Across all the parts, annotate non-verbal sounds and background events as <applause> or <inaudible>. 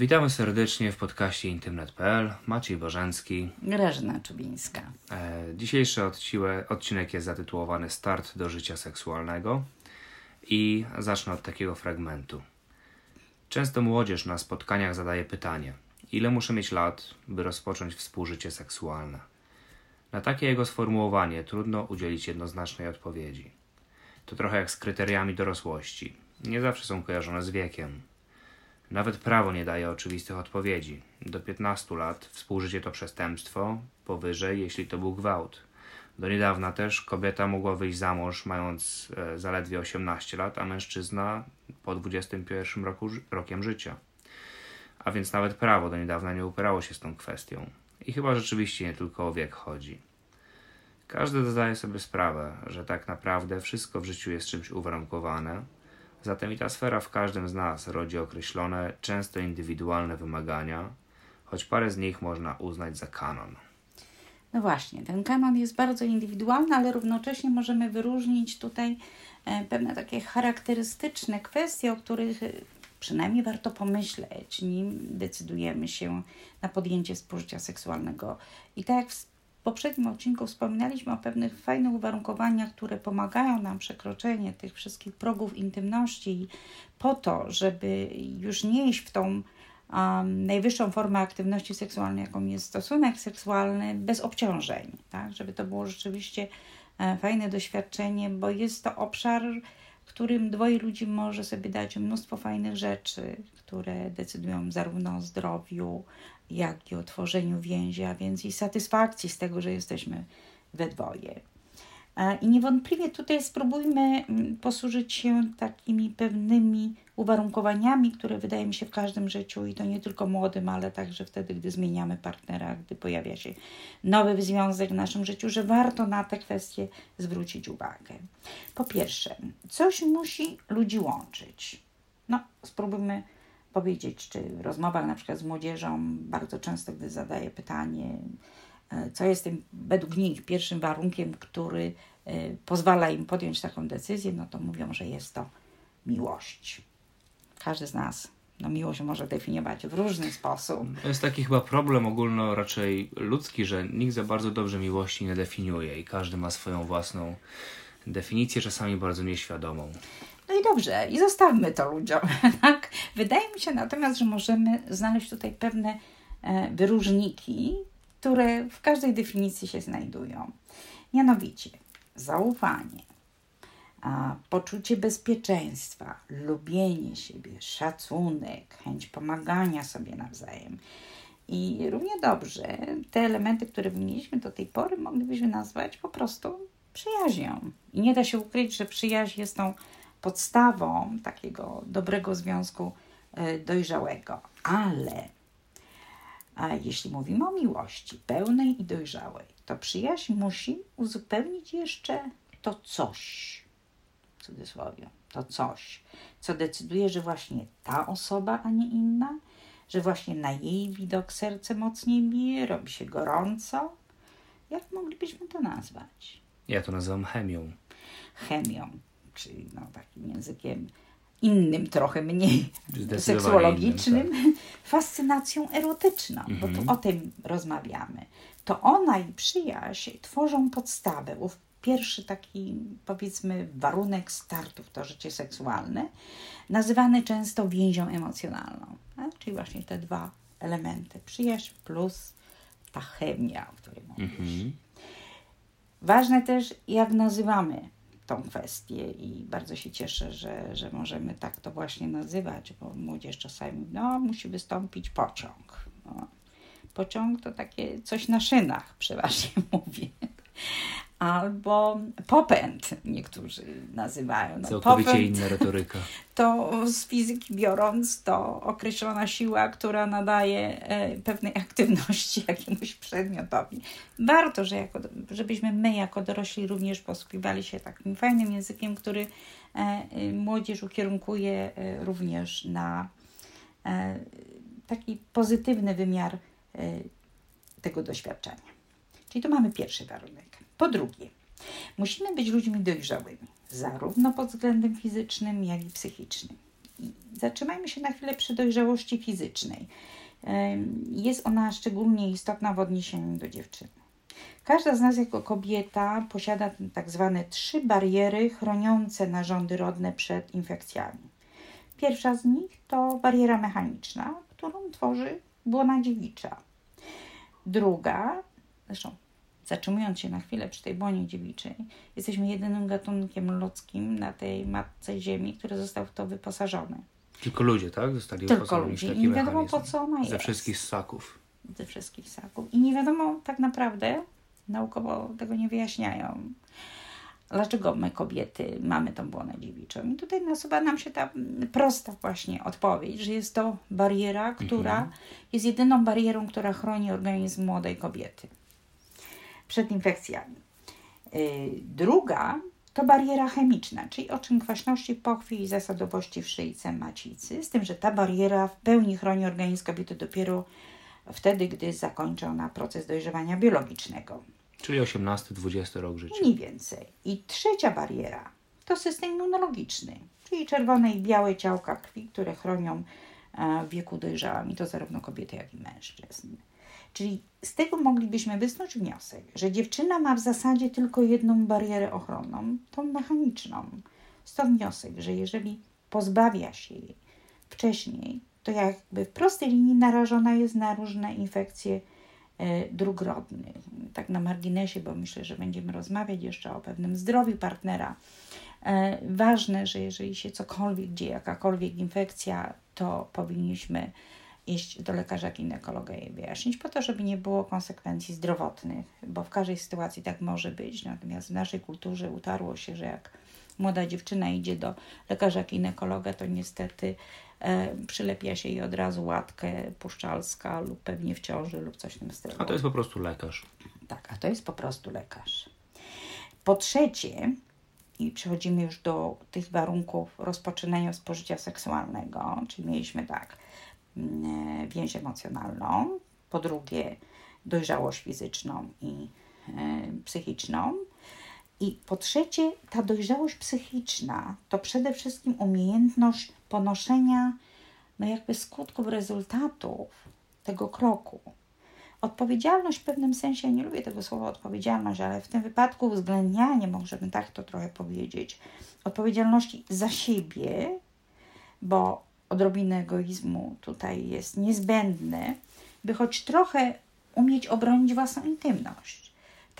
Witamy serdecznie w podcaście intymnet.pl. Maciej Bożencki. Grażyna Czubińska. E, dzisiejszy odcinek jest zatytułowany Start do życia seksualnego i zacznę od takiego fragmentu. Często młodzież na spotkaniach zadaje pytanie: ile muszę mieć lat, by rozpocząć współżycie seksualne? Na takie jego sformułowanie trudno udzielić jednoznacznej odpowiedzi. To trochę jak z kryteriami dorosłości. Nie zawsze są kojarzone z wiekiem. Nawet prawo nie daje oczywistych odpowiedzi. Do 15 lat współżycie to przestępstwo, powyżej, jeśli to był gwałt. Do niedawna też kobieta mogła wyjść za mąż mając e, zaledwie 18 lat, a mężczyzna po 21 roku, rokiem życia. A więc nawet prawo do niedawna nie upierało się z tą kwestią. I chyba rzeczywiście nie tylko o wiek chodzi. Każdy zdaje sobie sprawę, że tak naprawdę wszystko w życiu jest czymś uwarunkowane, zatem i ta sfera w każdym z nas rodzi określone, często indywidualne wymagania, choć parę z nich można uznać za kanon. No właśnie, ten kanon jest bardzo indywidualny, ale równocześnie możemy wyróżnić tutaj e, pewne takie charakterystyczne kwestie, o których e, przynajmniej warto pomyśleć, nim decydujemy się na podjęcie spożycia seksualnego. I tak jak w poprzednim odcinku wspominaliśmy o pewnych fajnych uwarunkowaniach, które pomagają nam przekroczenie tych wszystkich progów intymności po to, żeby już nie iść w tą um, najwyższą formę aktywności seksualnej, jaką jest stosunek seksualny, bez obciążeń, tak? żeby to było rzeczywiście e, fajne doświadczenie, bo jest to obszar, w którym dwoje ludzi może sobie dać mnóstwo fajnych rzeczy, które decydują zarówno o zdrowiu, jak i o tworzeniu więzi, a więc i satysfakcji z tego, że jesteśmy we dwoje. I niewątpliwie tutaj spróbujmy mm, posłużyć się takimi pewnymi uwarunkowaniami, które wydaje mi się w każdym życiu i to nie tylko młodym, ale także wtedy, gdy zmieniamy partnera, gdy pojawia się nowy związek w naszym życiu, że warto na te kwestie zwrócić uwagę. Po pierwsze, coś musi ludzi łączyć. No, spróbujmy powiedzieć, czy w rozmowach na przykład z młodzieżą bardzo często, gdy zadaję pytanie, e, co jest tym według nich pierwszym warunkiem, który e, pozwala im podjąć taką decyzję, no to mówią, że jest to miłość. Każdy z nas no, miłość może definiować w różny sposób. To jest taki chyba problem ogólno raczej ludzki, że nikt za bardzo dobrze miłości nie definiuje i każdy ma swoją własną definicję, czasami bardzo nieświadomą. No i dobrze, i zostawmy to ludziom. <laughs> Tak? Wydaje mi się natomiast, że możemy znaleźć tutaj pewne e, wyróżniki, które w każdej definicji się znajdują. Mianowicie zaufanie, poczucie bezpieczeństwa, lubienie siebie, szacunek, chęć pomagania sobie nawzajem. I równie dobrze te elementy, które wymieniliśmy do tej pory, moglibyśmy nazwać po prostu przyjaźnią. I nie da się ukryć, że przyjaźń jest tą podstawą takiego dobrego związku e, dojrzałego. Ale jeśli mówimy o miłości pełnej i dojrzałej, to przyjaźń musi uzupełnić jeszcze to coś, w cudzysłowie, to coś, co decyduje, że właśnie ta osoba, a nie inna, że właśnie na jej widok serce mocniej bije, robi się gorąco. Jak moglibyśmy to nazwać? Ja to nazywam chemią. Chemią czyli no, takim językiem innym, trochę mniej seksuologicznym, innym, tak. <laughs> fascynacją erotyczną, bo tu mhm. o tym rozmawiamy. To ona i przyjaźń tworzą podstawę, ów pierwszy taki, powiedzmy, warunek startu w to życie seksualne, nazywany często więzią emocjonalną. Tak? Czyli właśnie te dwa elementy, przyjaźń plus ta chemia, o której mówisz. Mhm. Ważne też, jak nazywamy tą kwestię i bardzo się cieszę, że, że możemy tak to właśnie nazywać, bo młodzież czasami, no, musi wystąpić pociąg. No. Pociąg to takie coś na szynach, przeważnie <laughs> mówię albo popęd niektórzy nazywają. No, Całkowicie popęd, inna retoryka. <laughs> To z fizyki biorąc, to określona siła, która nadaje e, pewnej aktywności <laughs> jakiemuś przedmiotowi. Warto, że jako, żebyśmy my jako dorośli również posługiwali się takim fajnym językiem, który e, młodzież ukierunkuje e, również na taki pozytywny wymiar tego doświadczenia. Czyli to mamy pierwszy warunek. Po drugie, musimy być ludźmi dojrzałymi, zarówno pod względem fizycznym, jak i psychicznym. Zatrzymajmy się na chwilę przy dojrzałości fizycznej. Jest ona szczególnie istotna w odniesieniu do dziewczyny. Każda z nas jako kobieta posiada tak zwane trzy bariery chroniące narządy rodne przed infekcjami. Pierwsza z nich to bariera mechaniczna, którą tworzy błona dziewicza. Druga, zresztą zatrzymując się na chwilę przy tej błonie dziewiczej, jesteśmy jedynym gatunkiem ludzkim na tej matce Ziemi, który został w to wyposażony. Tylko ludzie, tak? Zostali Tylko ludzie. I nie wiadomo po co ona jest. Ze wszystkich ssaków. Ze wszystkich ssaków. I nie wiadomo tak naprawdę, naukowo tego nie wyjaśniają, dlaczego my kobiety mamy tą błonę dziewiczą. I tutaj nasuwa nam się ta prosta właśnie odpowiedź, że jest to bariera, która mhm. jest jedyną barierą, która chroni organizm młodej kobiety przed infekcjami. Y, druga to bariera chemiczna, czyli oczyn kwaśności pochwi i zasadowości w szyjce macicy, z tym, że ta bariera w pełni chroni organizm kobiety dopiero wtedy, gdy zakończy ona proces dojrzewania biologicznego. Czyli 18-20 rok życia. Mniej więcej. I trzecia bariera to system immunologiczny, czyli czerwone i białe ciałka krwi, które chronią e, w wieku dojrzałym, i to zarówno kobiety, jak i mężczyzn. Czyli z tego moglibyśmy wysnuć wniosek, że dziewczyna ma w zasadzie tylko jedną barierę ochronną, tą mechaniczną. Stąd wniosek, że jeżeli pozbawia się jej wcześniej, to jakby w prostej linii narażona jest na różne infekcje e, dróg rodnych. Tak na marginesie, bo myślę, że będziemy rozmawiać jeszcze o pewnym zdrowiu partnera. E, ważne, że jeżeli się cokolwiek dzieje, jakakolwiek infekcja, to powinniśmy iść do lekarza ginekologa i wyjaśnić, po to, żeby nie było konsekwencji zdrowotnych, bo w każdej sytuacji tak może być. Natomiast w naszej kulturze utarło się, że jak młoda dziewczyna idzie do lekarza ginekologa, to niestety e, przylepia się jej od razu łatkę puszczalska lub pewnie w ciąży lub coś w tym stylu. A to jest po prostu lekarz. Tak, a to jest po prostu lekarz. Po trzecie, i przechodzimy już do tych warunków rozpoczynania spożycia seksualnego, czyli mieliśmy tak, więź emocjonalną, po drugie dojrzałość fizyczną i e, psychiczną, i po trzecie, ta dojrzałość psychiczna to przede wszystkim umiejętność ponoszenia, no jakby skutków, rezultatów tego kroku. Odpowiedzialność w pewnym sensie, nie lubię tego słowa odpowiedzialność, ale w tym wypadku uwzględnianie, możemy tak to trochę powiedzieć, odpowiedzialności za siebie, bo odrobinę egoizmu tutaj jest niezbędne, by choć trochę umieć obronić własną intymność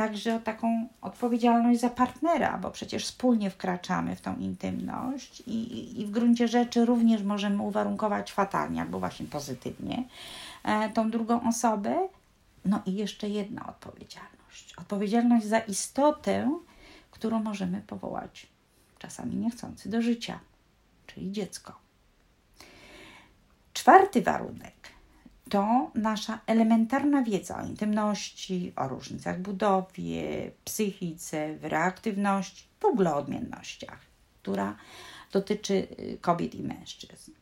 także o taką odpowiedzialność za partnera, bo przecież wspólnie wkraczamy w tą intymność i, i w gruncie rzeczy również możemy uwarunkować fatalnie albo właśnie pozytywnie e, tą drugą osobę. No i jeszcze jedna odpowiedzialność. Odpowiedzialność za istotę, którą możemy powołać czasami niechcący do życia, czyli dziecko. Czwarty warunek to nasza elementarna wiedza o intymności, o różnicach budowie, psychice, reaktywności, w ogóle o odmiennościach, która dotyczy y, kobiet i mężczyzn.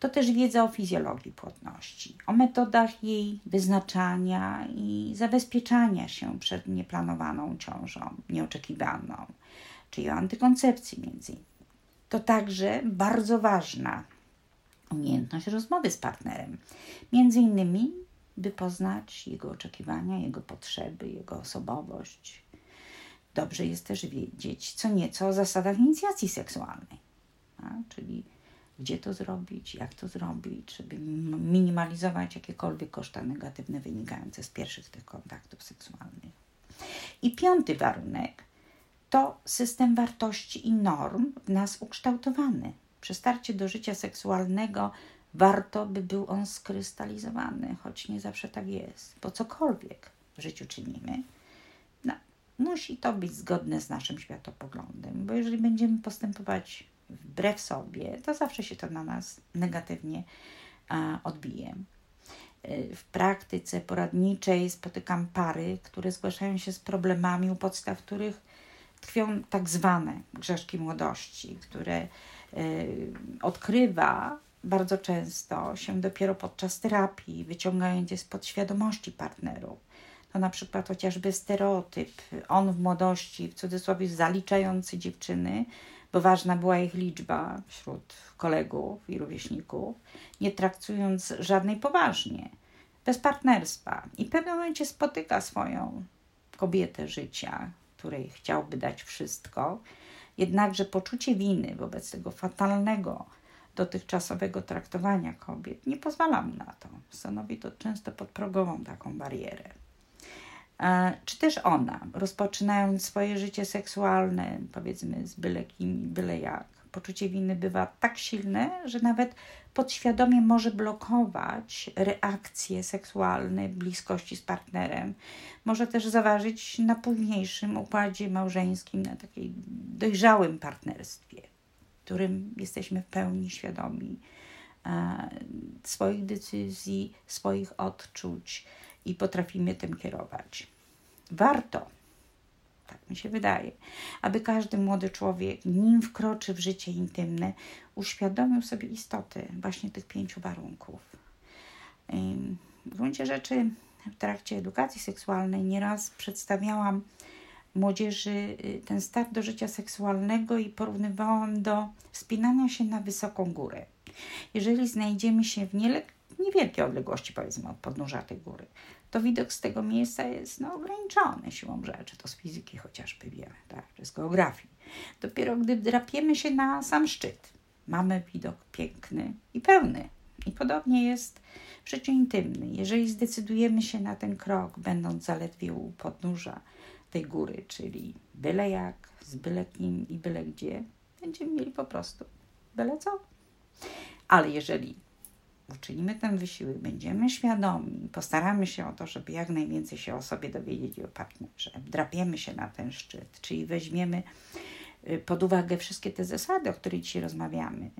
To też wiedza o fizjologii płodności, o metodach jej wyznaczania i zabezpieczania się przed nieplanowaną ciążą, nieoczekiwaną, czyli o antykoncepcji między innymi. To także bardzo ważna umiejętność rozmowy z partnerem. Między innymi, by poznać jego oczekiwania, jego potrzeby, jego osobowość. Dobrze jest też wiedzieć co nieco o zasadach inicjacji seksualnej, a? czyli gdzie to zrobić, jak to zrobić, żeby minimalizować jakiekolwiek koszta negatywne wynikające z pierwszych tych kontaktów seksualnych. I piąty warunek to system wartości i norm w nas ukształtowany, przy starcie do życia seksualnego warto by był on skrystalizowany, choć nie zawsze tak jest, bo cokolwiek w życiu czynimy, no, musi to być zgodne z naszym światopoglądem, bo jeżeli będziemy postępować wbrew sobie, to zawsze się to na nas negatywnie a, odbije. Y, w praktyce poradniczej spotykam pary, które zgłaszają się z problemami, u podstaw których tkwią tak zwane grzeszki młodości, które odkrywa bardzo często się dopiero podczas terapii, wyciągając je z podświadomości partnerów. to na przykład chociażby stereotyp, on w młodości, w cudzysłowie zaliczający dziewczyny, bo ważna była ich liczba wśród kolegów i rówieśników, nie traktując żadnej poważnie, bez partnerstwa. I w pewnym momencie spotyka swoją kobietę życia, której chciałby dać wszystko, jednakże poczucie winy wobec tego fatalnego, dotychczasowego traktowania kobiet nie pozwala na to. Stanowi to często podprogową taką barierę. E, czy też ona, rozpoczynając swoje życie seksualne, powiedzmy z byle kim, byle jak, poczucie winy bywa tak silne, że nawet podświadomie może blokować reakcje seksualne bliskości z partnerem. Może też zaważyć na późniejszym układzie małżeńskim, na takiej dojrzałym partnerstwie, w którym jesteśmy w pełni świadomi e, swoich decyzji, swoich odczuć i potrafimy tym kierować. Warto się wydaje, aby każdy młody człowiek, nim wkroczy w życie intymne, uświadomił sobie istotę właśnie tych pięciu warunków. W gruncie rzeczy w trakcie edukacji seksualnej nieraz przedstawiałam młodzieży y, ten start do życia seksualnego i porównywałam do spinania się na wysoką górę. Jeżeli znajdziemy się w niewielkiej odległości, powiedzmy, od podnóża tej góry, to widok z tego miejsca jest no, ograniczony siłą rzeczy. To z fizyki chociażby wiemy, tak, czy z geografii. Dopiero gdy drapiemy się na sam szczyt, mamy widok piękny i pełny. I podobnie jest w życiu intymnym. Jeżeli zdecydujemy się na ten krok, będąc zaledwie u podnóża tej góry, czyli byle jak, z byle kim i byle gdzie, będziemy mieli po prostu byle co. Ale jeżeli uczynimy ten wysiłek, będziemy świadomi, postaramy się o to, żeby jak najwięcej się o sobie dowiedzieć i o partnerze, drapiemy się na ten szczyt, czyli weźmiemy y, pod uwagę wszystkie te zasady, o których dzisiaj rozmawiamy,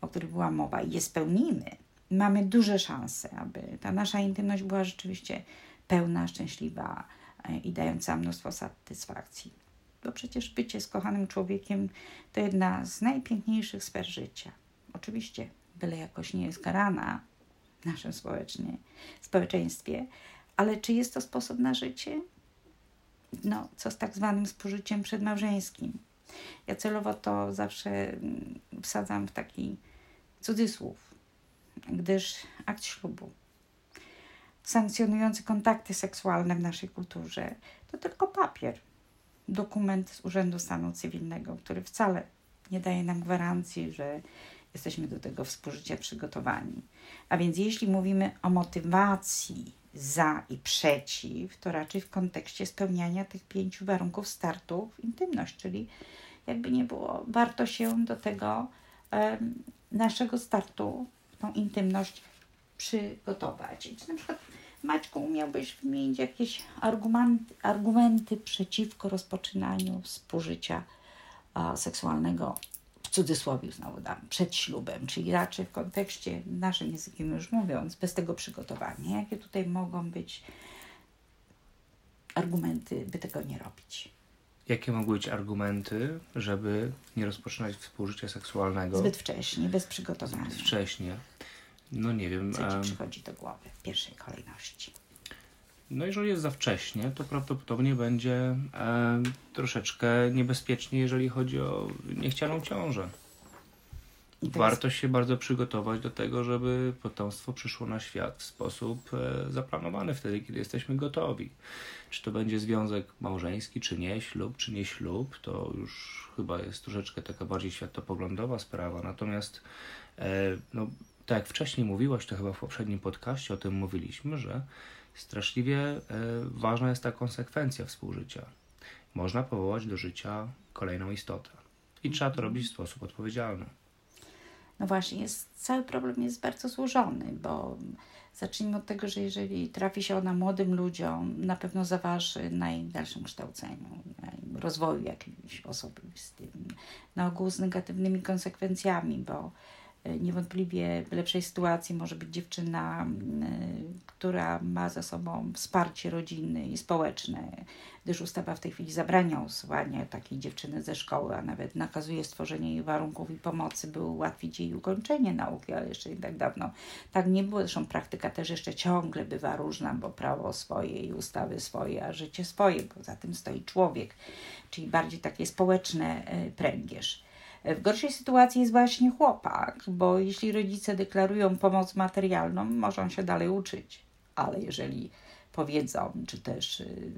o których była mowa i je spełnimy, mamy duże szanse, aby ta nasza intymność była rzeczywiście pełna, szczęśliwa y, i dająca mnóstwo satysfakcji. Bo przecież bycie z kochanym człowiekiem to jedna z najpiękniejszych sfer życia. Oczywiście byle jakoś nie jest karana w naszym społecznie, społeczeństwie, ale czy jest to sposób na życie? No, co z tak zwanym spożyciem przedmałżeńskim? Ja celowo to zawsze mm, wsadzam w taki cudzysłów, gdyż akt ślubu sankcjonujący kontakty seksualne w naszej kulturze to tylko papier, dokument z Urzędu Stanu Cywilnego, który wcale nie daje nam gwarancji, że jesteśmy do tego współżycia przygotowani. A więc jeśli mówimy o motywacji za i przeciw, to raczej w kontekście spełniania tych pięciu warunków startu w intymność, czyli jakby nie było, warto się do tego um, naszego startu, tą intymność przygotować. I na przykład Maćku, umiałbyś wymienić jakieś argumenty, argumenty przeciwko rozpoczynaniu współżycia a, seksualnego cudzysłowie znowu dam, przed ślubem, czyli raczej w kontekście naszym językiem już mówiąc, bez tego przygotowania. Jakie tutaj mogą być argumenty, by tego nie robić? Jakie mogą być argumenty, żeby nie rozpoczynać współżycia seksualnego? Zbyt wcześnie, bez przygotowania. Zbyt wcześnie. No nie wiem. Co ci przychodzi do głowy w pierwszej kolejności? No jeżeli jest za wcześnie, to prawdopodobnie będzie e, troszeczkę niebezpiecznie, jeżeli chodzi o niechcianą ciążę. Warto się bardzo przygotować do tego, żeby potomstwo przyszło na świat w sposób e, zaplanowany wtedy, kiedy jesteśmy gotowi. Czy to będzie związek małżeński, czy nie, ślub, czy nie ślub, to już chyba jest troszeczkę taka bardziej światopoglądowa sprawa. Natomiast, e, no, tak jak wcześniej mówiłaś, to chyba w poprzednim podcaście o tym mówiliśmy, że straszliwie e, ważna jest ta konsekwencja współżycia. Można powołać do życia kolejną istotę i trzeba to robić w sposób odpowiedzialny. No właśnie, jest, cały problem jest bardzo złożony, bo zacznijmy od tego, że jeżeli trafi się ona młodym ludziom, na pewno zaważy na ich dalszym kształceniu, na rozwoju jakiejś osobistym, na ogół z negatywnymi konsekwencjami, bo niewątpliwie w lepszej sytuacji może być dziewczyna, która ma za sobą wsparcie rodziny i społeczne, gdyż ustawa w tej chwili zabrania usuwania takiej dziewczyny ze szkoły, a nawet nakazuje stworzenie jej warunków i pomocy, by ułatwić jej ukończenie nauki, ale jeszcze nie tak dawno tak nie było. Zresztą praktyka też jeszcze ciągle bywa różna, bo prawo swoje i ustawy swoje, a życie swoje, bo za tym stoi człowiek, czyli bardziej takie społeczne e, pręgierz. W gorszej sytuacji jest właśnie chłopak, bo jeśli rodzice deklarują pomoc materialną, może się dalej uczyć. Ale jeżeli powiedzą, czy też y,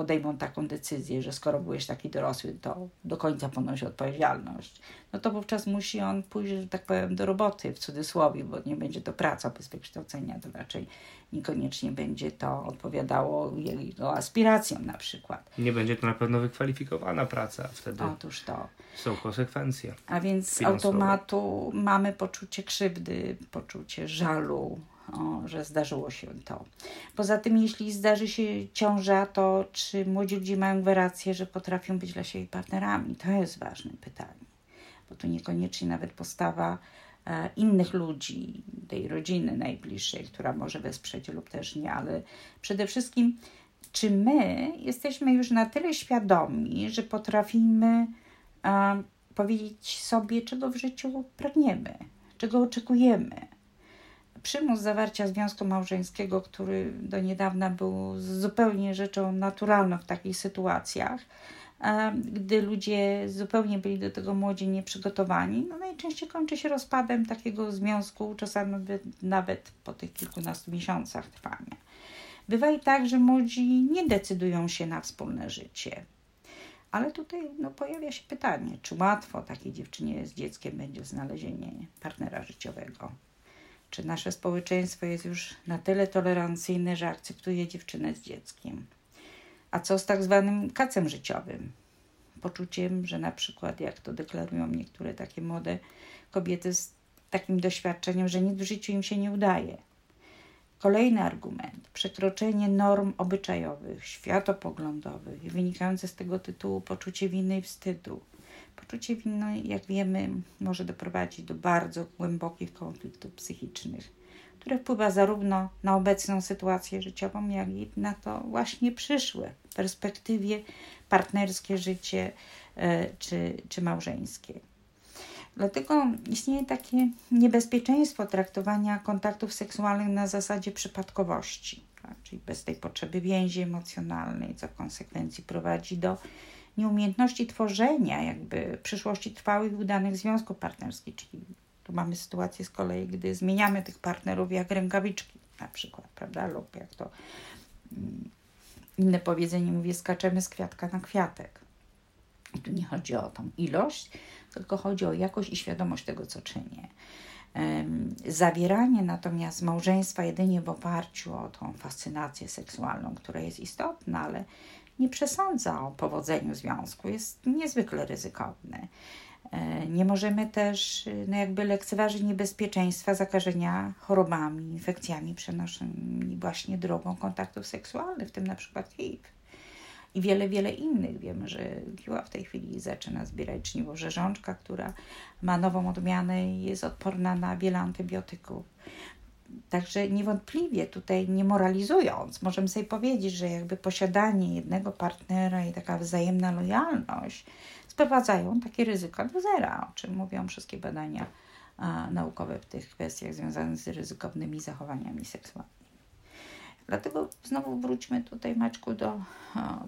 podejmą taką decyzję, że skoro byłeś taki dorosły, to do końca ponosi odpowiedzialność, no to wówczas musi on pójść, że tak powiem, do roboty w cudzysłowie, bo nie będzie to praca bez wykształcenia, to raczej niekoniecznie będzie to odpowiadało jego aspiracjom na przykład. Nie będzie to na pewno wykwalifikowana praca wtedy. Otóż to. Są konsekwencje. A więc z automatu mamy poczucie krzywdy, poczucie żalu, o, że zdarzyło się to. Poza tym, jeśli zdarzy się ciąża, to czy młodzi ludzie mają gwarancję, że potrafią być dla siebie partnerami? To jest ważne pytanie, bo tu niekoniecznie nawet postawa e, innych ludzi, tej rodziny najbliższej, która może wesprzeć lub też nie, ale przede wszystkim, czy my jesteśmy już na tyle świadomi, że potrafimy e, powiedzieć sobie, czego w życiu pragniemy, czego oczekujemy przymus zawarcia związku małżeńskiego, który do niedawna był zupełnie rzeczą naturalną w takich sytuacjach, gdy ludzie zupełnie byli do tego młodzi nieprzygotowani, no najczęściej kończy się rozpadem takiego związku, czasami nawet, nawet po tych kilkunastu miesiącach trwania. Bywa i tak, że młodzi nie decydują się na wspólne życie. Ale tutaj no, pojawia się pytanie, czy łatwo takiej dziewczynie z dzieckiem będzie znalezienie partnera życiowego czy nasze społeczeństwo jest już na tyle tolerancyjne, że akceptuje dziewczynę z dzieckiem. A co z tak zwanym kacem życiowym? Poczuciem, że na przykład, jak to deklarują niektóre takie młode kobiety z takim doświadczeniem, że nic w życiu im się nie udaje. Kolejny argument przekroczenie norm obyczajowych, światopoglądowych, wynikające z tego tytułu poczucie winy i wstydu, Poczucie winy, jak wiemy, może doprowadzić do bardzo głębokich konfliktów psychicznych, które wpływa zarówno na obecną sytuację życiową, jak i na to właśnie przyszłe, perspektywie partnerskie życie e, czy, czy małżeńskie. Dlatego istnieje takie niebezpieczeństwo traktowania kontaktów seksualnych na zasadzie przypadkowości, tak? czyli bez tej potrzeby więzi emocjonalnej, co w konsekwencji prowadzi do nieumiejętności tworzenia jakby przyszłości trwałych udanych związków partnerskich, czyli tu mamy sytuację z kolei, gdy zmieniamy tych partnerów jak rękawiczki na przykład, prawda, lub jak to mm, inne powiedzenie mówi, skaczemy z kwiatka na kwiatek. I tu nie chodzi o tą ilość, tylko chodzi o jakość i świadomość tego, co czynię. Zawieranie natomiast małżeństwa jedynie w oparciu o tą fascynację seksualną, która jest istotna, ale nie przesądza o powodzeniu związku, jest niezwykle ryzykowny. E, nie możemy też no jakby lekceważyć niebezpieczeństwa zakażenia chorobami, infekcjami przenoszonymi właśnie drogą kontaktów seksualnych, w tym na przykład HIV. I wiele, wiele innych. Wiemy, że Kiła w tej chwili zaczyna zbierać żniwo rzeżączka, która ma nową odmianę i jest odporna na wiele antybiotyków. Także niewątpliwie tutaj nie moralizując, możemy sobie powiedzieć, że jakby posiadanie jednego partnera i taka wzajemna lojalność sprowadzają takie ryzyko do zera, o czym mówią wszystkie badania a, naukowe w tych kwestiach związanych z ryzykownymi zachowaniami seksualnymi. Dlatego znowu wróćmy tutaj, Maćku, do o,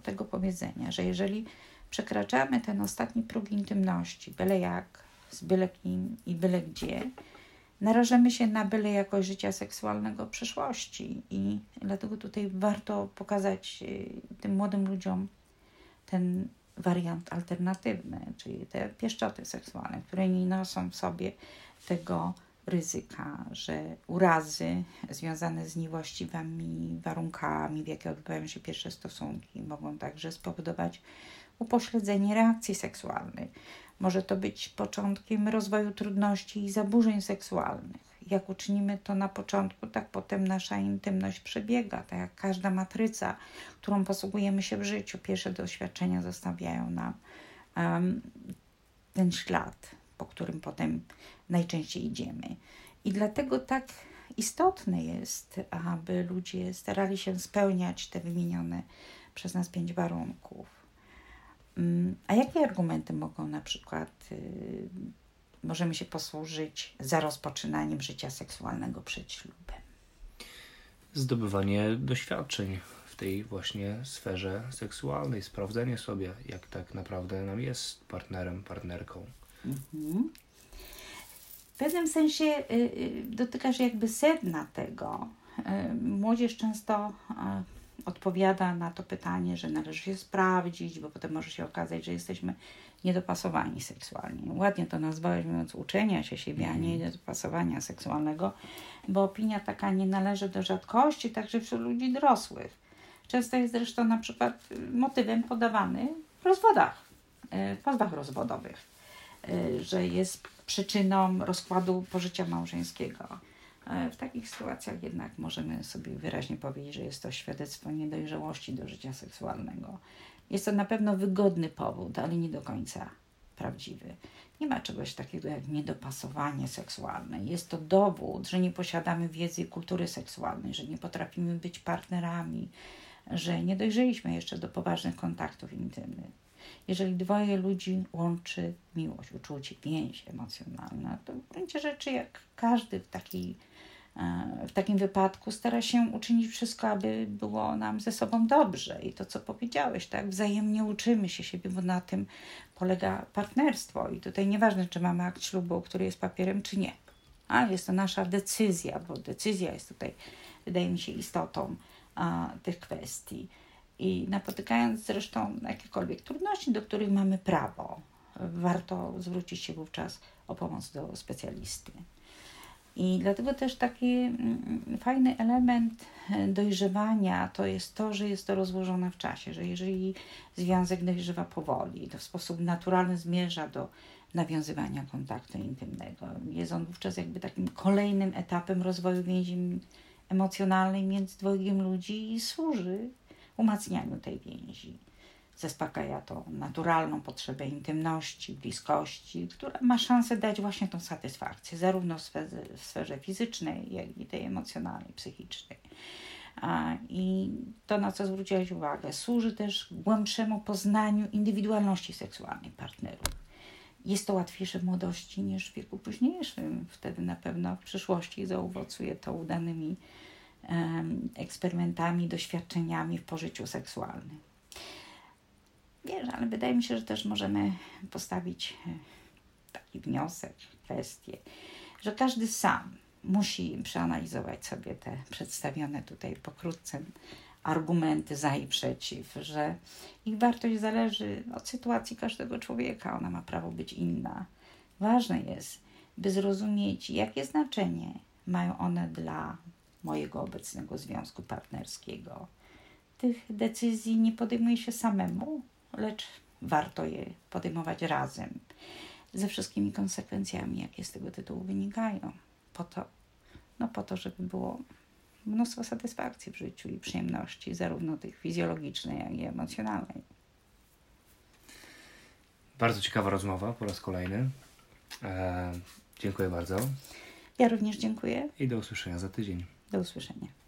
tego powiedzenia, że jeżeli przekraczamy ten ostatni próg intymności, byle jak, z byle kim i byle gdzie, narażamy się na byle jakość życia seksualnego przyszłości i dlatego tutaj warto pokazać y, tym młodym ludziom ten wariant alternatywny, czyli te pieszczoty seksualne, które nie noszą w sobie tego ryzyka, że urazy związane z niewłaściwymi warunkami, w jakie odbywają się pierwsze stosunki, mogą także spowodować upośledzenie reakcji seksualnej. Może to być początkiem rozwoju trudności i zaburzeń seksualnych. Jak uczynimy to na początku, tak potem nasza intymność przebiega, tak jak każda matryca, którą posługujemy się w życiu. Pierwsze doświadczenia zostawiają nam um, ten ślad po którym potem najczęściej idziemy. I dlatego tak istotne jest, aby ludzie starali się spełniać te wymienione przez nas pięć warunków. Mm, a jakie argumenty mogą na przykład y, możemy się posłużyć za rozpoczynaniem życia seksualnego przed ślubem? Zdobywanie doświadczeń w tej właśnie sferze seksualnej, sprawdzenie sobie, jak tak naprawdę nam jest partnerem, partnerką. Mhm. W pewnym sensie y, y, dotykasz jakby sedna tego. Y, młodzież często odpowiada na to pytanie, że należy się sprawdzić, bo potem może się okazać, że jesteśmy niedopasowani seksualnie. Ładnie to nazwałeś, mówiąc uczenia się siebie, a nie mhm. niedopasowania seksualnego, bo opinia taka nie należy do rzadkości, także wśród ludzi dorosłych. Często jest zresztą na przykład motywem podawany w rozwodach, w pozwach rozwodowych, że jest przyczyną rozkładu pożycia małżeńskiego. E, w takich sytuacjach jednak możemy sobie wyraźnie powiedzieć, że jest to świadectwo niedojrzałości do życia seksualnego. Jest to na pewno wygodny powód, ale nie do końca prawdziwy. Nie ma czegoś takiego jak niedopasowanie seksualne. Jest to dowód, że nie posiadamy wiedzy i kultury seksualnej, że nie potrafimy być partnerami, że nie dojrzeliśmy jeszcze do poważnych kontaktów intymnych. Jeżeli dwoje ludzi łączy miłość, uczucie, więź emocjonalna, to w gruncie rzeczy jak każdy w, takiej, w takim wypadku stara się uczynić wszystko, aby było nam ze sobą dobrze. I to, co powiedziałeś, tak, wzajemnie uczymy się siebie, bo na tym polega partnerstwo. I tutaj nieważne, czy mamy akt ślubu, który jest papierem, czy nie. A jest to nasza decyzja, bo decyzja jest tutaj, wydaje mi się, istotą a, tych kwestii. I napotykając zresztą jakiekolwiek trudności, do których mamy prawo, warto zwrócić się wówczas o pomoc do specjalisty. I dlatego też taki mm, fajny element dojrzewania to jest to, że jest to rozłożone w czasie, że jeżeli związek dojrzewa powoli, to w sposób naturalny zmierza do nawiązywania kontaktu intymnego. Jest on wówczas jakby takim kolejnym etapem rozwoju więzi emocjonalnej między dwojgiem ludzi i służy umacnianiu tej więzi. Zaspokaja to naturalną potrzebę intymności, bliskości, która ma szansę dać właśnie tą satysfakcję, zarówno w sferze, w sferze fizycznej, jak i tej emocjonalnej, psychicznej. I to, na co zwróciłaś uwagę, służy też głębszemu poznaniu indywidualności seksualnej partnerów. Jest to łatwiejsze w młodości niż w wieku późniejszym. Wtedy na pewno w przyszłości zaowocuje to udanymi eksperymentami, doświadczeniami w pożyciu seksualnym. Wiesz, ale wydaje mi się, że też możemy postawić e, taki wniosek, kwestię, że każdy sam musi przeanalizować sobie te przedstawione tutaj pokrótce argumenty za i przeciw, że ich wartość zależy od sytuacji każdego człowieka, ona ma prawo być inna. Ważne jest, by zrozumieć, jakie znaczenie mają one dla mojego obecnego związku partnerskiego. Tych decyzji nie podejmuje się samemu, lecz warto je podejmować razem, ze wszystkimi konsekwencjami, jakie z tego tytułu wynikają. Po to, no po to, żeby było mnóstwo satysfakcji w życiu i przyjemności, zarówno tych fizjologicznej, jak i emocjonalnej. Bardzo ciekawa rozmowa po raz kolejny. E, dziękuję bardzo. Ja również dziękuję. I do usłyszenia za tydzień. Do usłyszenia.